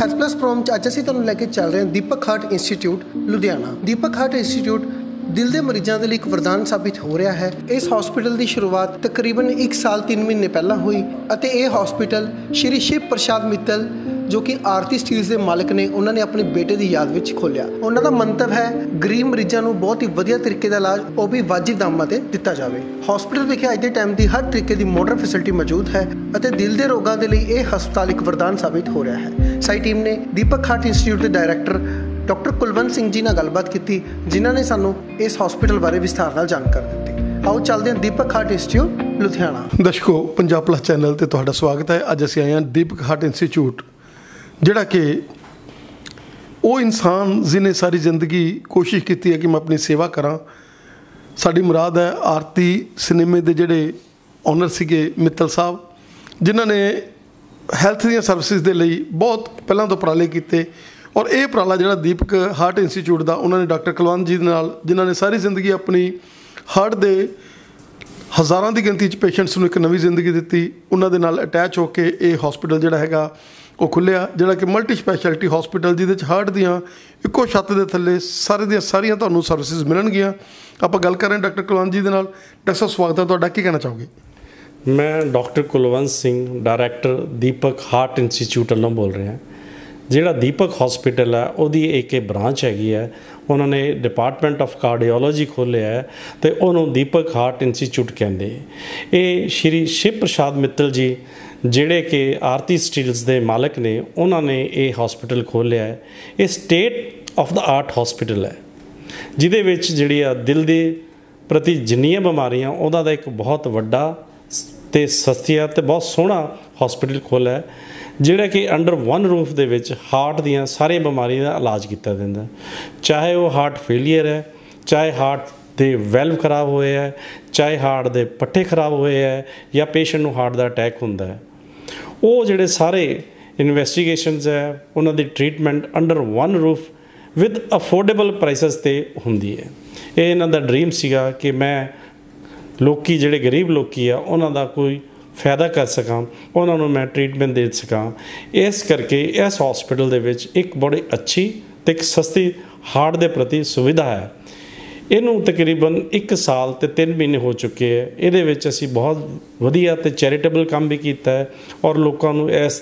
Health plus ਪ੍ਰੋਮ ਚ ਅੱਜ ਅਸੀਂ ਤੁਹਾਨੂੰ ਲੈ ਕੇ ਚੱਲ ਰਹੇ ਹਾਂ Deepak heart institute Ludhiana. Deepak heart institute ਦਿਲ ਦੇ ਮਰੀਜ਼ਾਂ ਦੇ ਲਈ ਇੱਕ ਵਰਦਾਨ ਸਾਬਿਤ ਹੋ ਰਿਹਾ ਹੈ। ਇਸ ਹਸਪੀਟਲ ਦੀ ਸ਼ੁਰੂਆਤ ਤਕਰੀਬਨ 1 ਸਾਲ 3 ਮਹੀਨੇ ਪਹਿਲਾਂ ਹੋਈ ਅਤੇ ਇਹ ਹਸਪੀਟਲ ਸ਼੍ਰੀ ਸ਼ਿਵ ਪ੍ਰਸ਼ਾਦ ਮਿੱਤਲ ਜੋ ਕਿ ਆਰਤੀ ਸਟੀਲਸ ਦੇ ਮਾਲਕ ਨੇ ਉਹਨਾਂ ਨੇ ਆਪਣੇ ਬੇਟੇ ਦੀ ਯਾਦ ਵਿੱਚ ਖੋਲਿਆ। ਉਹਨਾਂ ਦਾ ਮੰਤਵ ਹੈ, ਗਰੀਬ ਮਰੀਜ਼ਾਂ ਨੂੰ ਬਹੁਤ ਹੀ ਵਧੀਆ ਤਰੀਕੇ ਦਾ ਇਲਾਜ, ਉਹ ਵੀ ਵਾਜਿਬ ਦਾਮਾਂ ਤੇ ਦਿੱਤਾ ਜਾਵੇ। ਹਸਪੀਟਲ ਵਿਖੇ ਅੱਜ ਦੇ ਟਾਈਮ ਦੀ ਹਰ ਤਰੀਕੇ ਦੀ ਮਾਡਰਨ ਫੈਸਿਲਿਟੀ ਮੌਜੂਦ ਹੈ ਅਤੇ ਦਿਲ ਦੇ ਰੋਗਾਂ ਦੇ ਲਈ ਇਹ ਹਸਪਤਾਲ ਇੱਕ ਵਰਦਾਨ ਸਾਬਿਤ ਹੋ ਰਿਹਾ ਹੈ। ਸਾਈ ਟੀਮ ਨੇ ਦੀਪਕ ਹਾਰਟ ਇੰਸਟੀਚਿਊਟ ਦੇ ਡਾਇਰੈਕਟਰ ਡਾਕਟਰ ਕੁਲਵੰਤ ਸਿੰਘ ਜੀ ਨਾਲ ਗੱਲਬਾਤ ਕੀਤੀ, ਜਿਨ੍ਹਾਂ ਨੇ ਸਾਨੂੰ ਇਸ ਹਸਪੀਟਲ ਬਾਰੇ ਵਿਸਥਾਰ ਨਾਲ ਜਾਣਕਾਰੀ ਦਿੱਤੀ। ਆਓ ਚੱਲਦੇ ਹਾਂ ਦੀਪਕ ਹਾਰਟ ਇੰਸਟੀਚਿਊਟ ਲੁਧਿਆਣਾ। ਦਰਸ਼ਕੋ, ਪੰਜਾਬ ਪਲਸ ਚੈਨਲ ਤੇ ਤੁਹਾਡਾ ਸਵਾਗਤ ਹੈ। ਅੱਜ ਅਸੀਂ ਆਏ ਹਾਂ ਦੀਪਕ ਹਾਰਟ ਇੰਸਟੀਚਿਊਟ ਜਿਹੜਾ ਕਿ ਉਹ ਇਨਸਾਨ ਜਿਨੇ ਸਾਰੀ ਜ਼ਿੰਦਗੀ ਕੋਸ਼ਿਸ਼ ਕੀਤੀ ਹੈ ਕਿ ਮੈਂ ਆਪਣੀ ਸੇਵਾ ਕਰਾਂ, ਸਾਡੀ ਮੁਰਾਦ ਹੈ ਆਰਤੀ ਸਿਨੇਮੇ ਦੇ ਜਿਹੜੇ ਓਨਰ ਸੀਗੇ ਮਿੱਤਲ ਸਾਹਿਬ, ਜਿਨ੍ਹਾਂ ਨੇ ਹੈਲਥ ਦੀਆਂ ਸਰਵਿਸਿਜ਼ ਦੇ ਲਈ ਬਹੁਤ ਪਹਿਲਾਂ ਤੋਂ ਉਪਰਾਲੇ ਕੀਤੇ ਔਰ ਇਹ ਉਪਰਾਲਾ ਜਿਹੜਾ ਦੀਪਕ ਹਾਰਟ ਇੰਸਟੀਚਿਊਟ ਦਾ, ਉਹਨਾਂ ਨੇ ਡਾਕਟਰ ਕੁਲਵੰਤ ਜੀ ਦੇ ਨਾਲ, ਜਿਨ੍ਹਾਂ ਨੇ ਸਾਰੀ ਜ਼ਿੰਦਗੀ ਆਪਣੀ ਹਾਰਟ ਦੇ ਹਜ਼ਾਰਾਂ ਦੀ ਗਿਣਤੀ 'ਚ ਪੇਸ਼ੈਂਟਸ ਨੂੰ ਇੱਕ ਨਵੀਂ ਜ਼ਿੰਦਗੀ ਦਿੱਤੀ, ਉਹਨਾਂ ਦੇ ਨਾਲ ਅਟੈਚ ਹੋ ਕੇ ਇਹ ਹਸਪੀਟਲ ਜਿਹੜਾ ਹੈਗਾ ਉਹ ਖੁੱਲਿਆ ਜਿਹੜਾ ਕਿ ਮਲਟੀ ਸਪੈਸ਼ਲਿਟੀ ਹਸਪੀਟਲ ਜਿਹਦੇ 'ਚ ਹਾਰਟ ਦੀਆਂ ਇੱਕੋ ਛੱਤ ਦੇ ਥੱਲੇ ਸਾਰੇ ਦੀਆਂ ਸਾਰੀਆਂ ਤੁਹਾਨੂੰ ਸਰਵਿਸਿਜ਼ ਮਿਲਣਗੀਆਂ। ਆਪਾਂ ਗੱਲ ਕਰ ਰਹੇ ਹਾਂ ਡਾਕਟਰ ਕੁਲਵੰਤ ਜੀ ਦੇ ਨਾਲ। ਡਾਕਟਰ ਸਾਹਿਬ, ਸਵਾਗਤ ਹੈ ਤੁਹਾਡਾ। ਕੀ ਕਹਿਣਾ ਚਾਹੋਗੇ? ਮੈਂ doctor Kulwant Singh director Deepak heart institute ਵੱਲੋਂ ਬੋਲ ਰਿਹਾ ਜਿਹੜਾ ਦੀਪਕ ਹਸਪੀਟਲ ਹੈ, ਉਹਦੀ ਇੱਕ ਇਹ ਬ੍ਰਾਂਚ ਹੈਗੀ ਹੈ। ਉਹਨਾਂ ਨੇ ਡਿਪਾਰਟਮੈਂਟ ਆਫ ਕਾਰਡੀਓਲੋਜੀ ਖੋਲ੍ਹਿਆ ਹੈ ਤੇ ਉਹਨੂੰ ਦੀਪਕ ਹਾਰਟ ਇੰਸਟੀਚਿਊਟ ਕਹਿੰਦੇ ਇਹ ਸ਼੍ਰੀ ਸ਼ਿਵ ਪ੍ਰਸ਼ਾਦ ਮਿੱਤਲ ਜੀ ਜਿਹੜੇ ਕਿ ਆਰਤੀ ਸਟੀਲਸ ਦੇ ਮਾਲਕ ਨੇ, ਉਹਨਾਂ ਨੇ ਇਹ ਹਸਪੀਟਲ ਖੋਲ੍ਹਿਆ ਹੈ। ਇਹ state of the art hospital ਹੈ। ਜਿਹਦੇ ਵਿੱਚ ਜਿਹੜੀ ਆ ਦਿਲ ਦੇ ਪ੍ਰਤੀ ਜਿੰਨੀਆਂ ਬਿਮਾਰੀਆਂ, ਉਹਦਾ ਦਾ ਇੱਕ ਬਹੁਤ ਵੱਡਾ ਤੇ ਸਸਤੀਆ ਤੇ ਬਹੁਤ ਸੋਹਣਾ ਹਸਪੀਟਲ ਖੋਲ੍ਹਿਆ ਹੈ, ਜਿਹੜਾ ਕਿ ਅੰਡਰ ਵਨ ਰੂਫ ਦੇ ਵਿੱਚ ਹਾਰਟ ਦੀਆਂ ਸਾਰੀਆਂ ਬਿਮਾਰੀਆਂ ਦਾ ਇਲਾਜ ਕੀਤਾ ਜਾਂਦਾ ਚਾਹੇ ਉਹ ਹਾਰਟ ਫੇਲਿਅਰ ਹੈ, ਚਾਹੇ ਹਾਰਟ ਦੇ ਵੈਲਵ ਖਰਾਬ ਹੋਏ ਹੈ, ਚਾਹੇ ਹਾਰਟ ਦੇ ਪੱਠੇ ਖਰਾਬ ਹੋਏ ਹੈ ਜਾਂ ਪੇਸ਼ੈਂਟ ਨੂੰ ਹਾਰਟ ਦਾ ਅਟੈਕ ਹੁੰਦਾ ਹੈ। ਉਹ ਜਿਹੜੇ ਸਾਰੇ ਇਨਵੈਸਟੀਗੇਸ਼ਨਸ ਹੈ, ਉਹਨਾਂ ਦੀ treatment under one roof with affordable prices ਤੇ ਹੁੰਦੀ ਹੈ। ਇਹ ਇਹਨਾਂ ਦਾ ਡ੍ਰੀਮ ਸੀਗਾ ਕਿ ਮੈਂ ਲੋਕੀ ਜਿਹੜੇ ਗਰੀਬ ਲੋਕੀ ਆ, ਉਹਨਾਂ ਦਾ ਕੋਈ ਫਾਇਦਾ ਕਰ ਸਕਾਂ, ਉਹਨਾਂ ਨੂੰ ਮੈਂ ਟ੍ਰੀਟਮੈਂਟ ਦੇ ਸਕਾਂ। ਇਸ ਕਰਕੇ ਇਸ ਹਸਪੀਟਲ ਦੇ ਵਿੱਚ ਇੱਕ ਬੜੀ ਅੱਛੀ ਤੇ ਇੱਕ ਸਸਤੀ ਹਾਰਟ ਦੇ ਪ੍ਰਤੀ ਸੁਵਿਧਾ ਹੈ। ਇਹਨੂੰ ਤਕਰੀਬਨ 1 ਸਾਲ ਤੇ 3 ਮਹੀਨੇ ਹੋ ਚੁੱਕੇ ਹੈ। ਇਹਦੇ ਵਿੱਚ ਅਸੀਂ ਬਹੁਤ ਵਧੀਆ ਤੇ ਚੈਰੀਟੇਬਲ ਕੰਮ ਵੀ ਕੀਤਾ ਹੈ ਔਰ ਲੋਕਾਂ ਨੂੰ ਇਸ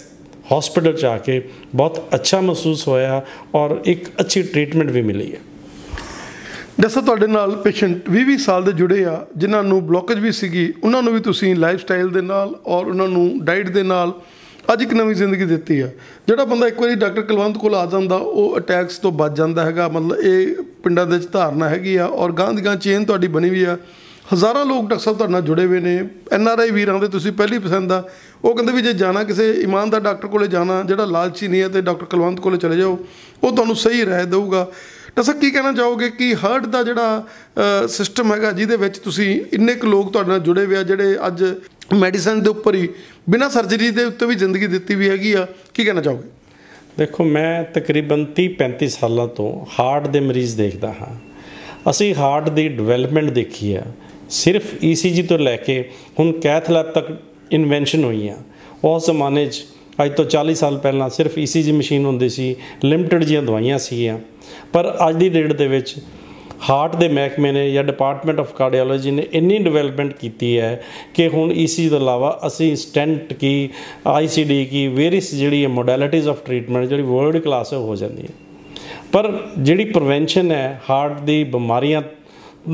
ਹਸਪੀਟਲ 'ਚ ਆ ਕੇ ਬਹੁਤ ਅੱਛਾ ਮਹਿਸੂਸ ਹੋਇਆ ਔਰ ਇੱਕ ਅੱਛੀ ਟ੍ਰੀਟਮੈਂਟ ਵੀ ਮਿਲੀ ਹੈ। ਦੱਸੋ ਤੁਹਾਡੇ ਨਾਲ ਪੇਸ਼ੈਂਟ 20-20 ਸਾਲ ਦੇ ਜੁੜੇ ਆ, ਜਿਨ੍ਹਾਂ ਨੂੰ ਬਲੌਕੇਜ ਵੀ ਸੀਗੀ, ਉਹਨਾਂ ਨੂੰ ਵੀ ਤੁਸੀਂ ਲਾਈਫ ਸਟਾਈਲ ਦੇ ਨਾਲ ਔਰ ਉਹਨਾਂ ਨੂੰ ਡਾਈਟ ਦੇ ਨਾਲ ਅੱਜ ਇੱਕ ਨਵੀਂ ਜ਼ਿੰਦਗੀ ਦਿੱਤੀ ਆ। ਜਿਹੜਾ ਬੰਦਾ ਇੱਕ ਵਾਰੀ ਡਾਕਟਰ ਕੁਲਵੰਤ ਕੋਲ ਆ ਜਾਂਦਾ, ਉਹ ਅਟੈਕਸ ਤੋਂ ਬਚ ਜਾਂਦਾ ਹੈਗਾ। ਮਤਲਬ ਇਹ ਪਿੰਡਾਂ ਦੇ ਵਿੱਚ ਧਾਰਨਾ ਹੈਗੀ ਆ ਔਰ ਗਾਂ ਦੀ ਗਾਂ ਚੇਨ ਤੁਹਾਡੀ ਬਣੀ ਵੀ ਆ। ਹਜ਼ਾਰਾਂ ਲੋਕ ਡਾਕਟਰ ਸਾਹਿਬ ਤੁਹਾਡੇ ਨਾਲ ਜੁੜੇ ਹੋਏ ਨੇ। ਐਨ ਆਰ ਆਈ ਵੀਰਾਂ ਦੇ ਤੁਸੀਂ ਪਹਿਲੀ ਪਸੰਦ ਆ। ਉਹ ਕਹਿੰਦੇ ਵੀ ਜੇ ਜਾਣਾ ਕਿਸੇ ਇਮਾਨਦਾਰ ਡਾਕਟਰ ਕੋਲੇ ਜਾਣਾ, ਜਿਹੜਾ ਲਾਲਚੀ ਨਹੀਂ ਹੈ ਤੇ ਡਾਕਟਰ ਕੁਲਵੰਤ ਕੋਲੇ ਚਲੇ ਜਾਓ, ਉਹ ਤੁਹਾਨੂੰ ਸਹੀ ਰਾਏ ਦੇਊਗਾ। ਤਾਂ ਸਰ ਕੀ ਕਹਿਣਾ ਚਾਹੋਗੇ ਕਿ ਹਾਰਟ ਦਾ ਜਿਹੜਾ ਸਿਸਟਮ ਹੈਗਾ ਜਿਹਦੇ ਵਿੱਚ ਤੁਸੀਂ ਇੰਨੇ ਕੁ ਲੋਕ ਤੁਹਾਡੇ ਨਾਲ ਜੁੜੇ ਹੋਏ ਆ, ਜਿਹੜੇ ਅੱਜ ਮੈਡੀਸਨ ਦੇ ਉੱਪਰ ਹੀ ਬਿਨਾਂ ਸਰਜਰੀ ਦੇ ਉੱਤੇ ਵੀ ਜ਼ਿੰਦਗੀ ਦਿੱਤੀ ਵੀ ਹੈਗੀ ਆ, ਕੀ ਕਹਿਣਾ ਚਾਹੋਗੇ? ਦੇਖੋ, ਮੈਂ ਤਕਰੀਬਨ 30 35 ਸਾਲਾਂ ਤੋਂ ਹਾਰਟ ਦੇ ਮਰੀਜ਼ ਦੇਖਦਾ ਹਾਂ। ਅਸੀਂ ਹਾਰਟ ਦੀ ਡਿਵੈਲਪਮੈਂਟ ਦੇਖੀ ਆ। ਸਿਰਫ ECG ਤੋਂ ਲੈ ਕੇ ਹੁਣ ਕੈਥ ਲੈਬ ਤੱਕ ਇਨਵੈਂਸ਼ਨ ਹੋਈ ਆ। ਉਸ ਜ਼ਮਾਨੇ 'ਚ ਅੱਜ ਤੋਂ 40 ਸਾਲ ਪਹਿਲਾਂ ਸਿਰਫ ECG ਮਸ਼ੀਨ ਹੁੰਦੀ ਸੀ ਲਿਮਟਿਡ ਜੀਆਂ ਦਵਾਈਆਂ ਸੀਗੀਆਂ। ਪਰ ਅੱਜ ਦੀ ਡੇਟ ਦੇ ਵਿੱਚ ਹਾਰਟ ਦੇ ਮਹਿਕਮੇ ਨੇ ਜਾਂ ਡਿਪਾਰਟਮੈਂਟ ਆਫ ਕਾਰਡੀਓਲੋਜੀ ਨੇ ਇੰਨੀ ਡਿਵੈਲਪਮੈਂਟ ਕੀਤੀ ਹੈ ਕਿ ਹੁਣ ECG ਤੋਂ ਇਲਾਵਾ ਅਸੀਂ ਸਟੈਂਟ ਕੀ ICD ਕੀ ਵੇਰੀਸ ਜਿਹੜੀ ਹੈ ਮੋਡੈਲਿਟੀਜ਼ ਆਫ ਟ੍ਰੀਟਮੈਂਟ ਜਿਹੜੀ ਵਰਲਡ ਕਲਾਸ ਹੋ ਜਾਂਦੀ ਹੈ। ਪਰ ਜਿਹੜੀ ਪ੍ਰੀਵੈਂਸ਼ਨ ਹੈ ਹਾਰਟ ਦੀ ਬਿਮਾਰੀਆਂ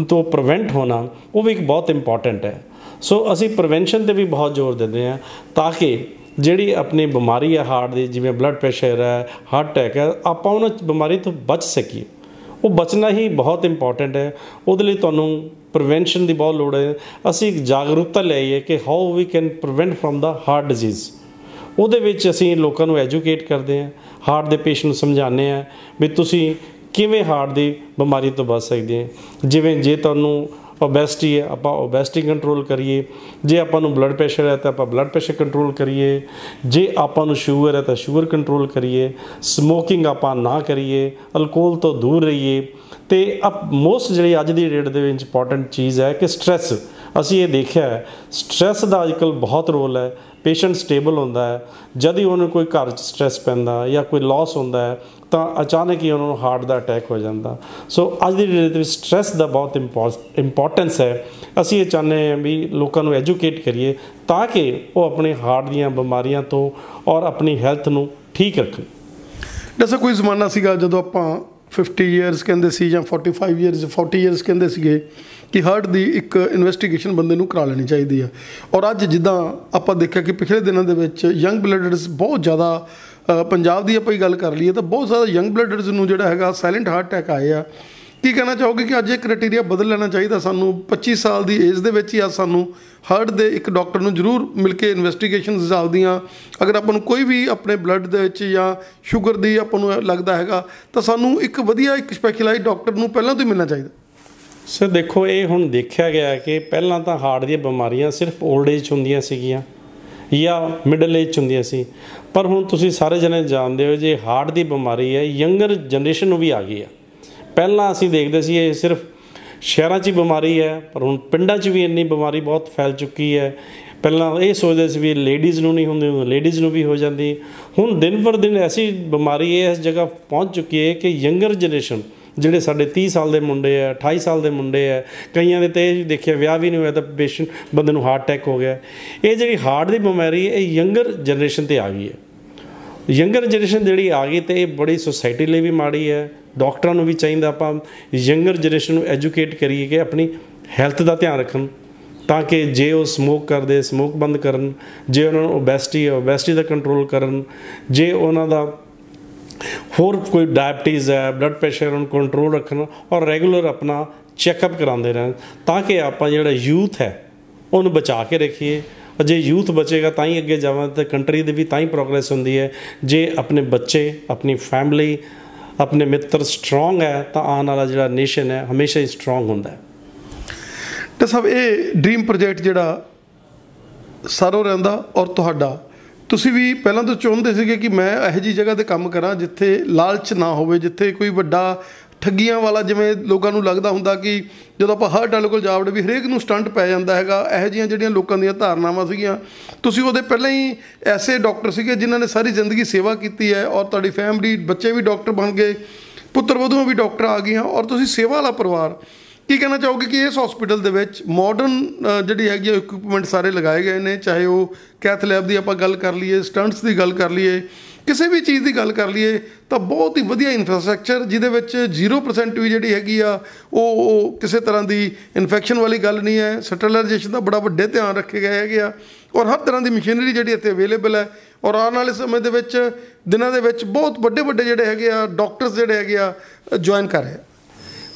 ਤੋਂ ਪ੍ਰੀਵੈਂਟ ਹੋਣਾ, ਉਹ ਵੀ ਇੱਕ ਬਹੁਤ ਇੰਪੋਰਟੈਂਟ ਹੈ। ਸੋ ਅਸੀਂ ਪ੍ਰੀਵੈਂਸ਼ਨ ਤੇ ਵੀ ਬਹੁਤ ਜ਼ੋਰ ਦਿੰਦੇ ਹਾਂ ਤਾਂ ਕਿ ਜਿਹੜੀ ਆਪਣੀ ਬਿਮਾਰੀ ਹੈ ਹਾਰਟ ਦੀ, ਜਿਵੇਂ ਬਲੱਡ ਪ੍ਰੈਸ਼ਰ ਹੈ ਹਾਰਟ ਅਟੈਕ ਹੈ, ਆਪਾਂ ਉਹਨਾਂ ਬਿਮਾਰੀ ਤੋਂ ਬਚ ਸਕੀਏ। ਉਹ ਬਚਣਾ ਹੀ ਬਹੁਤ ਇੰਪੋਰਟੈਂਟ ਹੈ। ਉਹਦੇ ਲਈ ਤੁਹਾਨੂੰ ਪ੍ਰੀਵੈਂਸ਼ਨ ਦੀ ਬਹੁਤ ਲੋੜ ਹੈ। ਅਸੀਂ ਇੱਕ ਜਾਗਰੂਕਤਾ ਲਈਏ ਕਿ how we can prevent from the heart disease ਉਹਦੇ ਵਿੱਚ ਅਸੀਂ ਲੋਕਾਂ ਨੂੰ ਐਜੂਕੇਟ ਕਰਦੇ ਹਾਂ ਹਾਰਟ ਦੇ ਪੇਸ਼ੈਂਟ ਨੂੰ ਸਮਝਾਉਂਦੇ ਹਾਂ ਵੀ ਤੁਸੀਂ ਕਿਵੇਂ ਹਾਰਟ ਦੀ ਬਿਮਾਰੀ ਤੋਂ ਬਚ ਸਕਦੇ ਹੋ। ਜਿਵੇਂ ਜੇ ਤੁਹਾਨੂੰ ਓਬੈਸਟੀ ਹੈ ਆਪਾਂ ਓਬੈਸਟੀ ਕੰਟਰੋਲ ਕਰੀਏ। ਜੇ ਆਪਾਂ ਨੂੰ ਬਲੱਡ ਪ੍ਰੈਸ਼ਰ ਹੈ, ਤਾਂ ਆਪਾਂ ਬਲੱਡ ਪ੍ਰੈਸ਼ਰ ਕੰਟਰੋਲ ਕਰੀਏ। ਜੇ ਆਪਾਂ ਨੂੰ ਸ਼ੂਗਰ ਹੈ, ਤਾਂ ਸ਼ੂਗਰ ਕੰਟਰੋਲ ਕਰੀਏ। ਸਮੋਕਿੰਗ ਆਪਾਂ ਨਾ ਕਰੀਏ ਅਲਕੋਹਲ ਤੋਂ ਦੂਰ ਰਹੀਏ। ਤੇ ਮੋਸਟ ਜਿਹੜੀ ਅੱਜ ਦੀ ਡੇਟ ਦੇ ਵਿੱਚ ਇੰਪੋਰਟੈਂਟ ਚੀਜ਼ ਹੈ ਕਿ ਸਟ्रेस ਅਸੀਂ ਇਹ ਦੇਖਿਆ ਸਟ्रेस ਦਾ ਅੱਜਕੱਲ ਬਹੁਤ ਰੋਲ ਹੈ। ਪੇਸ਼ੈਂਟ ਸਟੇਬਲ ਹੁੰਦਾ ਹੈ। ਜਦ ਹੀ ਉਹਨੂੰ ਕੋਈ ਘਰ 'ਚ ਸਟ੍ਰੈਸ ਪੈਂਦਾ ਜਾਂ ਕੋਈ ਲਾਸ ਹੁੰਦਾ ਹੈ, ਤਾਂ ਅਚਾਨਕ ਹੀ ਉਹਨਾਂ ਨੂੰ ਹਾਰਟ ਦਾ ਅਟੈਕ ਹੋ ਜਾਂਦਾ। ਸੋ ਅੱਜ ਦੀ ਡੇਟ ਵਿੱਚ ਸਟ੍ਰੈਸ ਦਾ ਬਹੁਤ ਇੰਪੋਰਟੈਂਸ ਹੈ। ਅਸੀਂ ਇਹ ਚਾਹੁੰਦੇ ਹਾਂ ਵੀ ਲੋਕਾਂ ਨੂੰ ਐਜੂਕੇਟ ਕਰੀਏ ਤਾਂ ਕਿ ਉਹ ਆਪਣੇ ਹਾਰਟ ਦੀਆਂ ਬਿਮਾਰੀਆਂ ਤੋਂ ਔਰ ਆਪਣੀ ਹੈਲਥ ਨੂੰ ਠੀਕ ਰੱਖਣ। ਜੈਸਾ ਕੋਈ ਜ਼ਮਾਨਾ ਸੀਗਾ ਜਦੋਂ ਆਪਾਂ 50 ਇਅਰਸ ਕਹਿੰਦੇ ਸੀ ਜਾਂ 45 ਇਅਰਸ 40 ਇਅਰਸ ਕਹਿੰਦੇ ਸੀਗੇ ਕਿ ਹਾਰਟ ਦੀ ਇੱਕ ਇਨਵੈਸਟੀਗੇਸ਼ਨ ਬੰਦੇ ਨੂੰ ਕਰਾ ਲੈਣੀ ਚਾਹੀਦੀ ਹੈ ਔਰ ਅੱਜ ਜਿੱਦਾਂ ਆਪਾਂ ਦੇਖਿਆ ਕਿ ਪਿਛਲੇ ਦਿਨਾਂ ਦੇ ਵਿੱਚ ਯੰਗ ਬਲੱਡਰਸ ਬਹੁਤ ਜ਼ਿਆਦਾ ਅ, ਪੰਜਾਬ ਦੀ ਆਪਾਂ ਹੀ ਗੱਲ ਕਰ ਲਈਏ ਤਾਂ ਬਹੁਤ ਜ਼ਿਆਦਾ ਯੰਗ ਬਲੱਡਰਸ ਨੂੰ ਜਿਹੜਾ ਹੈਗਾ ਸਾਇਲੈਂਟ ਹਾਰਟ ਅਟੈਕ ਆਏ ਆ। ਕੀ ਕਹਿਣਾ ਚਾਹੋਗੇ ਕਿ ਅੱਜ ਇਹ ਕ੍ਰਾਈਟੇਰੀਆ ਬਦਲ ਲੈਣਾ ਚਾਹੀਦਾ? ਸਾਨੂੰ 25 ਸਾਲ ਦੀ ਏਜ ਦੇ ਵਿੱਚ ਹੀ ਆ ਸਾਨੂੰ ਹਾਰਟ ਦੇ ਇੱਕ ਡਾਕਟਰ ਨੂੰ ਜ਼ਰੂਰ ਮਿਲ ਕੇ ਇਨਵੈਸਟੀਗੇਸ਼ਨਸ ਆਪਦੀਆਂ ਅਗਰ ਆਪਾਂ ਨੂੰ ਕੋਈ ਵੀ ਆਪਣੇ ਬਲੱਡ ਦੇ ਵਿੱਚ ਜਾਂ ਸ਼ੂਗਰ ਦੀ ਆਪਾਂ ਨੂੰ ਲੱਗਦਾ ਹੈਗਾ, ਤਾਂ ਸਾਨੂੰ ਇੱਕ ਵਧੀਆ ਇੱਕ ਸਪੈਸ਼ਲਾਈਜ਼ਡ ਡਾਕਟਰ ਨੂੰ ਪਹਿਲਾਂ ਤੋਂ ਹੀ ਮਿਲਣਾ ਚਾਹੀਦਾ। ਸਰ ਦੇਖੋ, ਇਹ ਹੁਣ ਦੇਖਿਆ ਗਿਆ ਹੈ ਕਿ ਪਹਿਲਾਂ ਤਾਂ ਹਾਰਟ ਦੀਆਂ ਬਿਮਾਰੀਆਂ ਸਿਰਫ 올ਡ ਏਜ 'ਚ ਹੁੰਦੀਆਂ ਸੀਗੀਆਂ ਜਾਂ ਮਿਡਲ ਏਜ 'ਚ ਹੁੰਦੀਆਂ ਸੀ। ਪਰ ਹੁਣ ਤੁਸੀਂ ਸਾਰੇ ਜਣੇ ਜਾਣਦੇ ਹੋ ਜੇ ਹਾਰਟ ਦੀ ਬਿਮਾਰੀ ਹੈ ਯੰਗਰ ਜਨਰੇਸ਼ਨ ਨੂੰ ਵੀ ਆ ਗਈ ਹੈ। ਪਹਿਲਾਂ ਅਸੀਂ ਦੇਖਦੇ ਸੀ ਇਹ ਸਿਰਫ ਸ਼ਹਿਰਾਂ 'ਚ ਹੀ ਬਿਮਾਰੀ ਹੈ, ਪਰ ਹੁਣ ਪਿੰਡਾਂ 'ਚ ਵੀ ਇੰਨੀ ਬਿਮਾਰੀ ਬਹੁਤ ਫੈਲ ਚੁੱਕੀ ਹੈ। ਪਹਿਲਾਂ ਇਹ ਸੋਚਦੇ ਸੀ ਵੀ ਲੇਡੀਜ਼ ਨੂੰ ਨਹੀਂ ਹੁੰਦੀ, ਹੁਣ ਲੇਡੀਜ਼ ਨੂੰ ਵੀ ਹੋ ਜਾਂਦੀ। ਹੁਣ ਦਿਨ ਪਰ ਦਿਨ ਐਸੀ ਬਿਮਾਰੀ ਇਹ ਇਸ ਜਗ੍ਹਾ ਪਹੁੰਚ ਚੁੱਕੀ ਹੈ ਕਿ ਯੰਗਰ ਜਨਰੇਸ਼ਨ, ਜਿਹੜੇ ਸਾਡੇ 30 ਸਾਲ ਦੇ ਮੁੰਡੇ ਆ 28 ਸਾਲ ਦੇ ਮੁੰਡੇ ਆ ਕਈਆਂ ਦੇ ਤੇ ਇਹ ਦੇਖਿਆ ਵਿਆਹ ਵੀ ਨਹੀਂ ਹੋਇਆ ਤਾਂ ਪੇਸ਼ੈਂਟ ਬੰਦੇ ਨੂੰ ਹਾਰਟ ਅਟੈਕ ਹੋ ਗਿਆ। ਇਹ ਜਿਹੜੀ ਹਾਰਟ ਦੀ ਬਿਮਾਰੀ ਹੈ, ਇਹ ਯੰਗਰ ਜਨਰੇਸ਼ਨ ਤੇ ਆ ਗਈ ਹੈ। ਯੰਗਰ ਜਨਰੇਸ਼ਨ ਜਿਹੜੀ ਆ ਗਈ ਤੇ ਇਹ ਬੜੀ ਸੁਸਾਇਟੀ ਲਈ ਵੀ ਮਾੜੀ ਹੈ ਡਾਕਟਰਾਂ ਨੂੰ ਵੀ ਚਾਹੀਦਾ ਆਪਾਂ ਯੰਗਰ ਜਨਰੇਸ਼ਨ ਨੂੰ ਐਜੂਕੇਟ ਕਰੀਏ ਕਿ ਆਪਣੀ ਹੈਲਥ ਦਾ ਧਿਆਨ ਰੱਖਣ, ਤਾਂ ਕਿ ਜੇ ਉਹ ਸਮੋਕ ਕਰਦੇ ਸਮੋਕ ਬੰਦ ਕਰਨ, ਜੇ ਉਹਨਾਂ ਨੂੰ ਓਬੈਸਿਟੀ ਹੈ ਓਬੈਸਿਟੀ ਦਾ ਕੰਟਰੋਲ ਕਰਨ, ਜੇ ਉਹਨਾਂ ਦਾ ਹੋਰ ਕੋਈ ਡਾਇਬਟੀਜ਼ ਹੈ ਬਲੱਡ ਪ੍ਰੈਸ਼ਰ ਨੂੰ ਕੰਟਰੋਲ ਰੱਖਣ ਔਰ ਰੈਗੂਲਰ ਆਪਣਾ ਚੈੱਕਅਪ ਕਰਾਉਂਦੇ ਰਹਿਣ, ਤਾਂ ਕਿ ਆਪਾਂ ਜਿਹੜਾ ਯੂਥ ਹੈ, ਉਹਨੂੰ ਬਚਾ ਕੇ ਰੱਖੀਏ। ਔਰ ਜੇ ਯੂਥ ਬਚੇਗਾ ਤਾਂ ਹੀ ਅੱਗੇ ਜਾਵਾਂਗੇ ਤਾਂ ਕੰਟਰੀ ਦੀ ਵੀ ਤਾਂ ਹੀ ਪ੍ਰੋਗਰੈਸ ਹੁੰਦੀ ਹੈ। ਜੇ ਆਪਣੇ ਬੱਚੇ, ਆਪਣੀ ਫੈਮਿਲੀ ਆਪਣੇ ਮਿੱਤਰ ਸਟਰੋਂਗ ਹੈ, ਤਾਂ ਆਉਣ ਵਾਲਾ ਜਿਹੜਾ ਨੇਸ਼ਨ ਹੈ, ਹਮੇਸ਼ਾ ਹੀ ਸਟਰੋਂਗ ਹੁੰਦਾ ਹੈ। ਤੇ ਸਭ, ਇਹ ਡ੍ਰੀਮ ਪ੍ਰੋਜੈਕਟ ਜਿਹੜਾ ਸਰੋ ਰਹਿੰਦਾ ਔਰ ਤੁਹਾਡਾ, ਤੁਸੀਂ ਵੀ ਪਹਿਲਾਂ ਤੋਂ ਚਾਹੁੰਦੇ ਸੀਗੇ ਕਿ ਮੈਂ ਇਹੋ ਜੀ ਜਗ੍ਹਾ ਤੇ ਕੰਮ ਕਰਾਂ ਜਿੱਥੇ ਲਾਲਚ ਨਾ ਹੋਵੇ, ਜਿੱਥੇ ਕੋਈ ਵੱਡਾ ਠੱਗੀਆਂ ਵਾਲਾ ਜਿਵੇਂ ਲੋਕਾਂ ਨੂੰ ਲੱਗਦਾ ਹੁੰਦਾ ਕਿ ਜਦੋਂ ਆਪਾਂ ਹਰ ਡਾਲੇ ਕੋਲ ਜਾਵੜੇ ਵੀ ਹਰੇਕ ਨੂੰ ਸਟੰਟ ਪੈ ਜਾਂਦਾ ਹੈਗਾ, ਇਹੋ ਜਿਹੀਆਂ ਜਿਹੜੀਆਂ ਲੋਕਾਂ ਦੀਆਂ ਧਾਰਨਾਵਾਂ ਸੀਗੀਆਂ, ਤੁਸੀਂ ਉਹਦੇ ਪਹਿਲਾਂ ਹੀ ਐਸੇ ਡਾਕਟਰ ਸੀਗੇ ਜਿਨ੍ਹਾਂ ਨੇ ਸਾਰੀ ਜ਼ਿੰਦਗੀ ਸੇਵਾ ਕੀਤੀ ਹੈ ਔਰ ਤੁਹਾਡੀ ਫੈਮਿਲੀ ਬੱਚੇ ਵੀ ਡਾਕਟਰ ਬਣ ਗਏ ਪੁੱਤਰ ਵਧੂਆਂ ਵੀ ਡਾਕਟਰ ਆ ਗਈਆਂ ਔਰ ਤੁਸੀਂ ਸੇਵਾ ਵਾਲਾ ਪਰਿਵਾਰ। ਕੀ ਕਹਿਣਾ ਚਾਹੋਗੇ ਕਿ ਇਸ ਹਸਪੀਟਲ ਦੇ ਵਿੱਚ ਮਾਡਰਨ ਜਿਹੜੀ ਹੈਗੀ ਆ ਇਕਵਿਪਮੈਂਟ ਸਾਰੇ ਲਗਾਏ ਗਏ ਨੇ, ਚਾਹੇ ਉਹ ਕੈਥ ਲੈਬ ਦੀ ਆਪਾਂ ਗੱਲ ਕਰ ਲਈਏ ਸਟੰਟਸ ਦੀ ਗੱਲ ਕਰ ਲਈਏ, ਕਿਸੇ ਵੀ ਚੀਜ਼ ਦੀ ਗੱਲ ਕਰ ਲਈਏ, ਤਾਂ ਬਹੁਤ ਹੀ ਵਧੀਆ ਇਨਫਰਾਸਟ੍ਰਕਚਰ ਜਿਹਦੇ ਵਿੱਚ 0% ਵੀ ਜਿਹੜੀ ਹੈਗੀ ਆ, ਉਹ ਉਹ ਕਿਸੇ ਤਰ੍ਹਾਂ ਦੀ ਇਨਫੈਕਸ਼ਨ ਵਾਲੀ ਗੱਲ ਨਹੀਂ ਹੈ। ਸਟਰਲਾਈਜੇਸ਼ਨ ਦਾ ਬੜਾ ਵੱਡੇ ਧਿਆਨ ਰੱਖੇ ਗਏ ਹੈਗੇ ਆ ਔਰ ਹਰ ਤਰ੍ਹਾਂ ਦੀ ਮਸ਼ੀਨਰੀ ਜਿਹੜੀ ਇੱਥੇ ਅਵੇਲੇਬਲ ਹੈ ਔਰ ਆਉਣ ਵਾਲੇ ਸਮੇਂ ਦੇ ਵਿੱਚ, ਦਿਨਾਂ ਦੇ ਵਿੱਚ ਬਹੁਤ ਵੱਡੇ ਵੱਡੇ ਜਿਹੜੇ ਹੈਗੇ ਆ ਡਾਕਟਰਸ ਜਿਹੜੇ ਹੈਗੇ ਆ ਜੁਆਇਨ ਕਰ ਰਹੇ ਆ।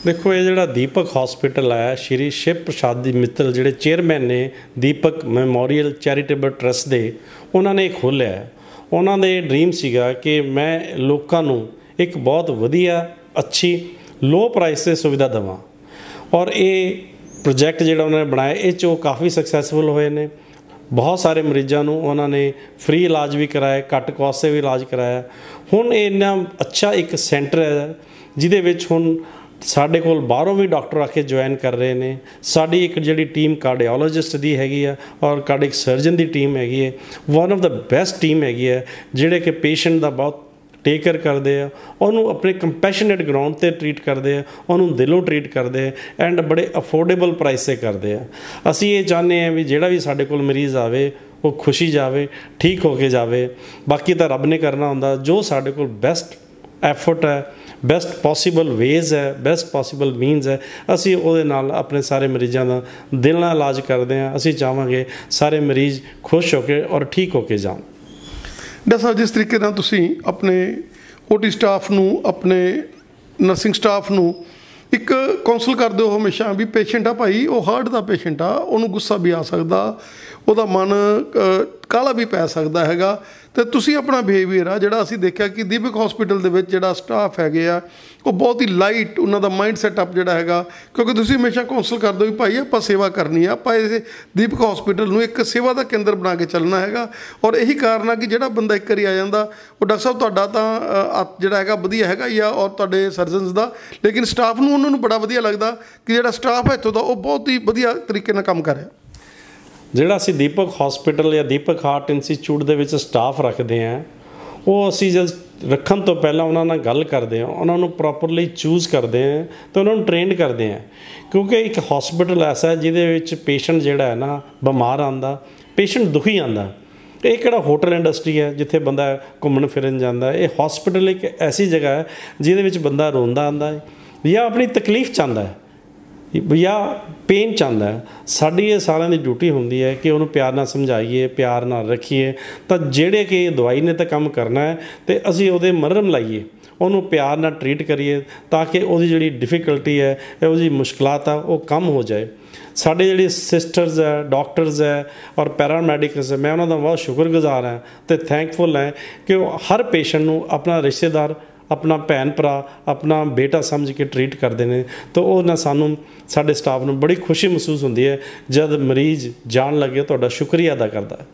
ਦੇਖੋ, ਇਹ ਜਿਹੜਾ ਦੀਪਕ ਹਸਪੀਟਲ ਹੈ ਸ਼੍ਰੀ ਸ਼ਿਵ ਪ੍ਰਸਾਦ ਦੀ ਮਿੱਤਲ, ਜਿਹੜੇ ਚੇਅਰਮੈਨ ਨੇ ਦੀਪਕ ਮੈਮੋਰੀਅਲ ਚੈਰੀਟੇਬਲ ਟਰਸਟ ਦੇ, ਉਹਨਾਂ ਨੇ ਖੋਲ੍ਹਿਆ ਹੈ। ਉਹਨਾਂ ਦੇ ਡ੍ਰੀਮ ਸੀਗਾ ਕਿ ਮੈਂ ਲੋਕਾਂ ਨੂੰ ਇੱਕ ਬਹੁਤ ਵਧੀਆ, ਅੱਛੀ ਲੋ ਪ੍ਰਾਈਸ ਤੇ ਸੁਵਿਧਾ ਦੇਵਾਂ। ਔਰ ਇਹ ਪ੍ਰੋਜੈਕਟ ਜਿਹੜਾ ਉਹਨਾਂ ਨੇ ਬਣਾਇਆ, ਇਹ 'ਚ ਉਹ ਕਾਫੀ ਸਕਸੈਸਫੁਲ ਹੋਏ ਨੇ। ਬਹੁਤ ਸਾਰੇ ਮਰੀਜ਼ਾਂ ਨੂੰ ਉਹਨਾਂ ਨੇ ਫ੍ਰੀ ਇਲਾਜ ਵੀ ਕਰਾਇਆ, ਘੱਟ ਕਾਸਟ 'ਤੇ ਵੀ ਇਲਾਜ ਕਰਾਇਆ। ਹੁਣ ਇਹ ਇੰਨਾ ਅੱਛਾ ਇੱਕ ਸੈਂਟਰ ਹੈ, ਜਿਹਦੇ ਵਿੱਚ ਹੁਣ ਸਾਡੇ ਕੋਲ ਬਾਹਰੋਂ ਵੀ ਡਾਕਟਰ ਆ ਕੇ ਜੁਆਇਨ ਕਰ ਰਹੇ ਨੇ। ਸਾਡੀ ਇੱਕ ਜਿਹੜੀ ਟੀਮ ਕਾਰਡੀਓਲੋਜਿਸਟ ਦੀ ਹੈਗੀ ਆ ਔਰ ਕਾਰਡਿਕ ਸਰਜਨ ਦੀ ਟੀਮ ਹੈਗੀ ਹੈ one of the best team ਹੈਗੀ ਹੈ ਜਿਹੜੇ ਕਿ ਪੇਸ਼ੈਂਟ ਦਾ ਬਹੁਤ ਟੇਕ ਕੇਅਰ ਕਰਦੇ ਆ। ਉਹਨੂੰ ਆਪਣੇ ਕੰਪੈਸ਼ਨੇਟ ਗਰਾਊਂਡ ਤੇ ਟਰੀਟ ਕਰਦੇ ਆ, ਉਹਨੂੰ ਦਿਲੋਂ ਟਰੀਟ ਕਰਦੇ ਆ ਐਂਡ ਬੜੇ ਅਫੋਰਡੇਬਲ ਪ੍ਰਾਈਸ ਤੇ ਕਰਦੇ ਆ। ਅਸੀਂ ਇਹ ਚਾਹੁੰਦੇ ਆ ਵੀ ਜਿਹੜਾ ਵੀ ਸਾਡੇ ਕੋਲ ਮਰੀਜ਼ ਆਵੇ, ਉਹ ਖੁਸ਼ੀ ਜਾਵੇ, ਠੀਕ ਹੋ ਕੇ ਜਾਵੇ। ਬਾਕੀ ਤਾਂ ਰੱਬ ਨੇ ਕਰਨਾ ਹੁੰਦਾ, ਜੋ ਸਾਡੇ ਕੋਲ ਬੈਸਟ ਐਫਰਟ ਹੈ ਬੈਸਟ ਪੋਸੀਬਲ ਵੇਜ਼ ਹੈ ਬੈਸਟ ਪੋਸੀਬਲ ਮੀਨਸ ਹੈ। ਅਸੀਂ ਉਹਦੇ ਨਾਲ ਆਪਣੇ ਸਾਰੇ ਮਰੀਜ਼ਾਂ ਦਾ ਦਿਲ ਨਾਲ ਇਲਾਜ ਕਰਦੇ ਹਾਂ। ਅਸੀਂ ਚਾਹਾਂਗੇ ਸਾਰੇ ਮਰੀਜ਼ ਖੁਸ਼ ਹੋ ਕੇ ਔਰ ਠੀਕ ਹੋ ਕੇ ਜਾਣ। ਡਾਕਟਰ ਸਾਹਿਬ, ਜਿਸ ਤਰੀਕੇ ਨਾਲ ਤੁਸੀਂ ਆਪਣੇ ਓਟੀ ਸਟਾਫ ਨੂੰ, ਆਪਣੇ ਨਰਸਿੰਗ ਸਟਾਫ ਨੂੰ ਇੱਕ ਕਾਉਂਸਲ ਕਰਦੇ ਹੋ ਹਮੇਸ਼ਾ ਵੀ ਪੇਸ਼ੈਂਟ ਆ ਭਾਈ, ਉਹ ਹਾਰਟ ਦਾ ਪੇਸ਼ੈਂਟ ਆ, ਉਹਨੂੰ ਗੁੱਸਾ ਵੀ ਆ ਸਕਦਾ। ਉਹਦਾ ਮਨ ਅ, ਕਾਲਾ ਵੀ ਪੈ ਸਕਦਾ ਹੈਗਾ। ਤੇ ਤੁਸੀਂ ਆਪਣਾ ਬਿਹੇਵੀਅਰ ਆ ਜਿਹੜਾ ਅਸੀਂ ਦੇਖਿਆ ਕਿ ਦੀਪਕ ਹਸਪੀਟਲ ਦੇ ਵਿੱਚ ਜਿਹੜਾ ਸਟਾਫ ਹੈਗੇ ਆ ਉਹ ਬਹੁਤ ਹੀ ਲਾਈਟ ਉਹਨਾਂ ਦਾ ਮਾਈਂਡ ਸੈਟਅਪ ਜਿਹੜਾ ਹੈਗਾ ਕਿਉਂਕਿ ਤੁਸੀਂ ਹਮੇਸ਼ਾ ਕਾਉਂਸਲ ਕਰਦੇ ਹੋ ਵੀ ਭਾਈ ਆਪਾਂ ਸੇਵਾ ਕਰਨੀ ਆ ਆਪਾਂ ਇਸ ਦੀਪਕ ਹਸਪੀਟਲ ਨੂੰ ਇੱਕ ਸੇਵਾ ਦਾ ਕੇਂਦਰ ਬਣਾ ਕੇ ਚੱਲਣਾ ਹੈਗਾ। ਔਰ ਇਹੀ ਕਾਰਨ ਆ ਕਿ ਜਿਹੜਾ ਬੰਦਾ ਇੱਕ ਵਾਰੀ ਆ ਜਾਂਦਾ ਉਹ ਡਾਕਟਰ ਸਾਹਿਬ ਤੁਹਾਡਾ ਤਾਂ ਅ, ਆ- ਜਿਹੜਾ ਹੈਗਾ ਵਧੀਆ ਹੈਗਾ ਹੀ ਆ ਔਰ ਤੁਹਾਡੇ ਸਰਜਨਸ ਦਾ ਲੇਕਿਨ ਸਟਾਫ ਨੂੰ ਉਹਨਾਂ ਨੂੰ ਬੜਾ ਵਧੀਆ ਲੱਗਦਾ ਕਿ ਜਿਹੜਾ ਸਟਾਫ ਹੈ ਇੱਥੋਂ ਦਾ ਉਹ ਬਹੁਤ ਹੀ ਵਧੀਆ ਤਰੀਕੇ ਨਾਲ ਕੰਮ ਕਰ ਰਿਹਾ। ਜਿਹੜਾ ਅਸੀਂ ਦੀਪਕ ਹਸਪੀਟਲ ਜਾਂ ਦੀਪਕ ਹਾਰਟ ਇੰਸਟੀਚਿਊਟ ਦੇ ਵਿੱਚ ਸਟਾਫ ਰੱਖਦੇ ਹਾਂ, ਉਹ ਅਸੀਂ ਜਦ ਰੱਖਣ ਤੋਂ ਪਹਿਲਾਂ ਉਹਨਾਂ ਨਾਲ ਗੱਲ ਕਰਦੇ ਹਾਂ, ਉਹਨਾਂ ਨੂੰ ਪ੍ਰੋਪਰਲੀ ਚੂਜ਼ ਕਰਦੇ ਹਾਂ ਤੇ ਉਹਨਾਂ ਨੂੰ ਟ੍ਰੇਨਡ ਕਰਦੇ ਹਾਂ। ਕਿਉਂਕਿ ਇੱਕ ਹਸਪੀਟਲ ਐਸਾ ਹੈ ਜਿਹਦੇ ਵਿੱਚ ਪੇਸ਼ੈਂਟ ਜਿਹੜਾ ਹੈ ਨਾ, ਬਿਮਾਰ ਆਂਦਾ ਪੇਸ਼ੈਂਟ ਦੁਖੀ ਆਂਦਾ ਇਹ ਕਿਹੜਾ ਹੋਟਲ ਇੰਡਸਟਰੀ ਹੈ ਜਿੱਥੇ ਬੰਦਾ ਘੁੰਮਣ ਫਿਰਨ ਜਾਂਦਾ ਹੈ? ਇਹ ਹਸਪੀਟਲ ਇੱਕ ਐਸੀ ਜਗ੍ਹਾ ਹੈ ਜਿਹਦੇ ਵਿੱਚ ਬੰਦਾ ਰੋਂਦਾ ਆਂਦਾ ਹੈ ਜਾਂ ਆਪਣੀ ਤਕਲੀਫ ਚਾਹੁੰਦਾ ਹੈ। ਜਾਂ ਪੇਨ ਚਾਹੁੰਦਾ ਹੈ, ਸਾਡੀ ਇਹ ਸਾਰਿਆਂ ਦੀ ਡਿਊਟੀ ਹੁੰਦੀ ਹੈ ਕਿ ਉਹਨੂੰ ਪਿਆਰ ਨਾਲ ਸਮਝਾਈਏ, ਪਿਆਰ ਨਾਲ ਰੱਖੀਏ। ਤਾਂ ਜਿਹੜੇ ਕਿ ਦਵਾਈ ਨੇ ਤਾਂ ਕੰਮ ਕਰਨਾ ਹੈ ਤੇ ਅਸੀਂ ਉਹਦੇ ਮਰਹਮ ਲਾਈਏ, ਉਹਨੂੰ ਪਿਆਰ ਨਾਲ ਟਰੀਟ ਕਰੀਏ ਤਾਂ ਕਿ ਉਹਦੀ ਜਿਹੜੀ ਡਿਫਿਕਲਟੀ ਹੈ, ਇਹ ਉਹਦੀ ਮੁਸ਼ਕਲਾਤ ਆ, ਉਹ ਕਮ ਹੋ ਜਾਏ। ਸਾਡੇ ਜਿਹੜੇ ਸਿਸਟਰਸ ਹੈ ਡਾਕਟਰਸ ਹੈ ਔਰ ਪੈਰਾਮੈਡਿਕਸ ਹੈ, ਮੈਂ ਉਹਨਾਂ ਦਾ ਬਹੁਤ ਸ਼ੁਕਰਗੁਜ਼ਾਰ ਹਾਂ ਤੇ ਥੈਂਕਫੁਲ ਹਾਂ ਕਿ ਉਹ ਹਰ ਪੇਸ਼ੈਂਟ ਨੂੰ ਆਪਣਾ ਰਿਸ਼ਤੇਦਾਰ ਆਪਣਾ ਭੈਣ ਭਰਾ, ਆਪਣਾ ਬੇਟਾ ਸਮਝ ਕੇ ਟਰੀਟ ਕਰਦੇ ਨੇ, ਤਾਂ ਉਹ ਨਾ ਸਾਨੂੰ, ਸਾਡੇ ਸਟਾਫ ਨੂੰ ਬੜੀ ਖੁਸ਼ੀ ਮਹਿਸੂਸ ਹੁੰਦੀ ਹੈ, ਜਦ ਮਰੀਜ਼ ਜਾਣ ਲੱਗੇ, ਤੁਹਾਡਾ ਸ਼ੁਕਰੀਆ ਅਦਾ ਕਰਦਾ ਹੈ।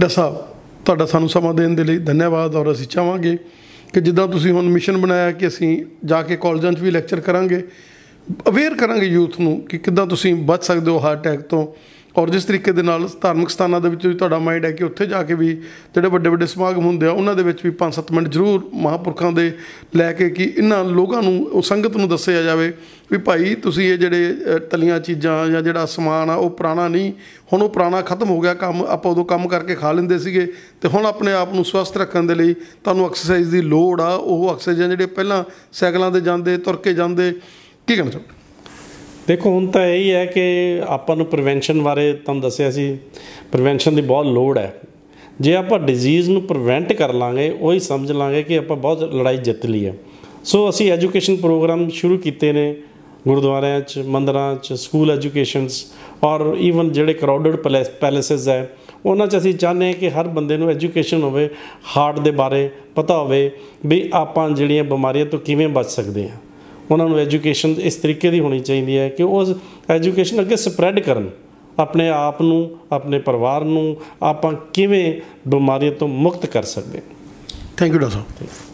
ਡਾਕਟਰ ਸਾਹਿਬ, ਤੁਹਾਡਾ ਸਾਨੂੰ ਸਮਾਂ ਦੇਣ ਦੇ ਲਈ ਧੰਨਵਾਦ, ਔਰ ਅਸੀਂ ਚਾਹਾਂਗੇ ਕਿ ਜਿੱਦਾਂ ਤੁਸੀਂ ਹੁਣ ਮਿਸ਼ਨ ਬਣਾਇਆ ਕਿ ਅਸੀਂ ਜਾ ਕੇ ਕਾਲਜਾਂ 'ਚ ਵੀ ਲੈਕਚਰ ਕਰਾਂਗੇ, ਅਵੇਅਰ ਕਰਾਂਗੇ ਯੂਥ ਨੂੰ ਕਿ ਕਿੱਦਾਂ ਤੁਸੀਂ ਬਚ ਸਕਦੇ ਹੋ ਹਾਰਟ ਅਟੈਕ ਤੋਂ ਔਰ ਜਿਸ ਤਰੀਕੇ ਦੇ ਨਾਲ ਧਾਰਮਿਕ ਸਥਾਨਾਂ ਦੇ ਵਿੱਚ ਵੀ ਤੁਹਾਡਾ ਮਾਈਂਡ ਹੈ ਕਿ ਉੱਥੇ ਜਾ ਕੇ ਵੀ ਜਿਹੜੇ ਵੱਡੇ ਵੱਡੇ ਸਮਾਗਮ ਹੁੰਦੇ ਆ ਉਹਨਾਂ ਦੇ ਵਿੱਚ ਵੀ 5-7 ਮਿੰਟ ਜ਼ਰੂਰ ਮਹਾਂਪੁਰਖਾਂ ਦੇ ਲੈ ਕੇ ਕਿ ਇਹਨਾਂ ਲੋਕਾਂ ਨੂੰ ਉਹ ਸੰਗਤ ਨੂੰ ਦੱਸਿਆ ਜਾਵੇ ਵੀ ਭਾਈ ਤੁਸੀਂ ਇਹ ਜਿਹੜੇ ਅ, ਤਲੀਆਂ ਚੀਜ਼ਾਂ ਜਾਂ ਜਿਹੜਾ ਸਮਾਨ ਆ ਉਹ ਪੁਰਾਣਾ ਨਹੀਂ ਹੁਣ ਉਹ ਪੁਰਾਣਾ ਖਤਮ ਹੋ ਗਿਆ ਕੰਮ ਆਪਾਂ ਉਦੋਂ ਕੰਮ ਕਰਕੇ ਖਾ ਲੈਂਦੇ ਸੀਗੇ ਤੇ ਹੁਣ ਆਪਣੇ ਆਪ ਨੂੰ ਸਵਸਥ ਰੱਖਣ ਦੇ ਲਈ ਤੁਹਾਨੂੰ ਐਕਸਰਸਾਈਜ਼ ਦੀ ਲੋੜ ਆ ਉਹ ਐਕਸਰਸਾਈਜ਼ਾਂ ਜਿਹੜੇ ਪਹਿਲਾਂ ਸਾਈਕਲਾਂ ਤੇ ਜਾਂਦੇ ਤੁਰ ਕੇ ਜਾਂਦੇ ਕੀ ਕਹਿਣਾ ਚਾਹੁੰਦੇ ਦੇਖੋ, ਹੁਣ ਤਾਂ ਇਹੀ ਹੈ ਕਿ ਆਪਾਂ ਨੂੰ ਪ੍ਰੀਵੈਂਸ਼ਨ ਬਾਰੇ ਤੁਹਾਨੂੰ ਦੱਸਿਆ ਸੀ। ਪ੍ਰੀਵੈਂਸ਼ਨ ਦੀ ਬਹੁਤ ਲੋੜ ਹੈ। ਜੇ ਆਪਾਂ ਡਿਜ਼ੀਜ਼ ਨੂੰ ਪ੍ਰੀਵੈਂਟ ਕਰ ਲਾਂਗੇ, ਉਹੀ ਸਮਝ ਲਾਂਗੇ ਕਿ ਆਪਾਂ ਬਹੁਤ ਲੜਾਈ ਜਿੱਤ ਲਈ ਹੈ। ਸੋ ਅਸੀਂ ਐਜੂਕੇਸ਼ਨ ਪ੍ਰੋਗਰਾਮ ਸ਼ੁਰੂ ਕੀਤੇ ਨੇ ਗੁਰਦੁਆਰਿਆਂ 'ਚ, ਮੰਦਰਾਂ 'ਚ ਸਕੂਲ ਐਜੂਕੇਸ਼ਨਸ ਔਰ ਈਵਨ ਜਿਹੜੇ ਕਰਾਊਡਡ ਪੈਲੇਸਸ ਹੈ, ਉਹਨਾਂ 'ਚ ਅਸੀਂ ਚਾਹੁੰਦੇ ਹਾਂ ਕਿ ਹਰ ਬੰਦੇ ਨੂੰ ਐਜੂਕੇਸ਼ਨ ਹੋਵੇ ਹਾਰਟ ਦੇ ਬਾਰੇ ਪਤਾ ਹੋਵੇ ਵੀ ਆਪਾਂ ਜਿਹੜੀਆਂ ਬਿਮਾਰੀਆਂ ਤੋਂ ਕਿਵੇਂ ਬਚ ਸਕਦੇ ਹਾਂ। ਉਹਨਾਂ ਨੂੰ ਐਜੂਕੇਸ਼ਨ ਇਸ ਤਰੀਕੇ ਦੀ ਹੋਣੀ ਚਾਹੀਦੀ ਹੈ ਕਿ ਉਹ ਐਜੂਕੇਸ਼ਨ ਅੱਗੇ ਸਪਰੈਡ ਕਰਨ ਆਪਣੇ ਆਪ ਨੂੰ ਆਪਣੇ ਪਰਿਵਾਰ ਨੂੰ ਆਪਾਂ ਕਿਵੇਂ ਬਿਮਾਰੀਆਂ ਤੋਂ ਮੁਕਤ ਕਰ ਸਕਦੇ ਥੈਂਕ ਯੂ ਡਾਕਟਰ ਸਾਹਿਬ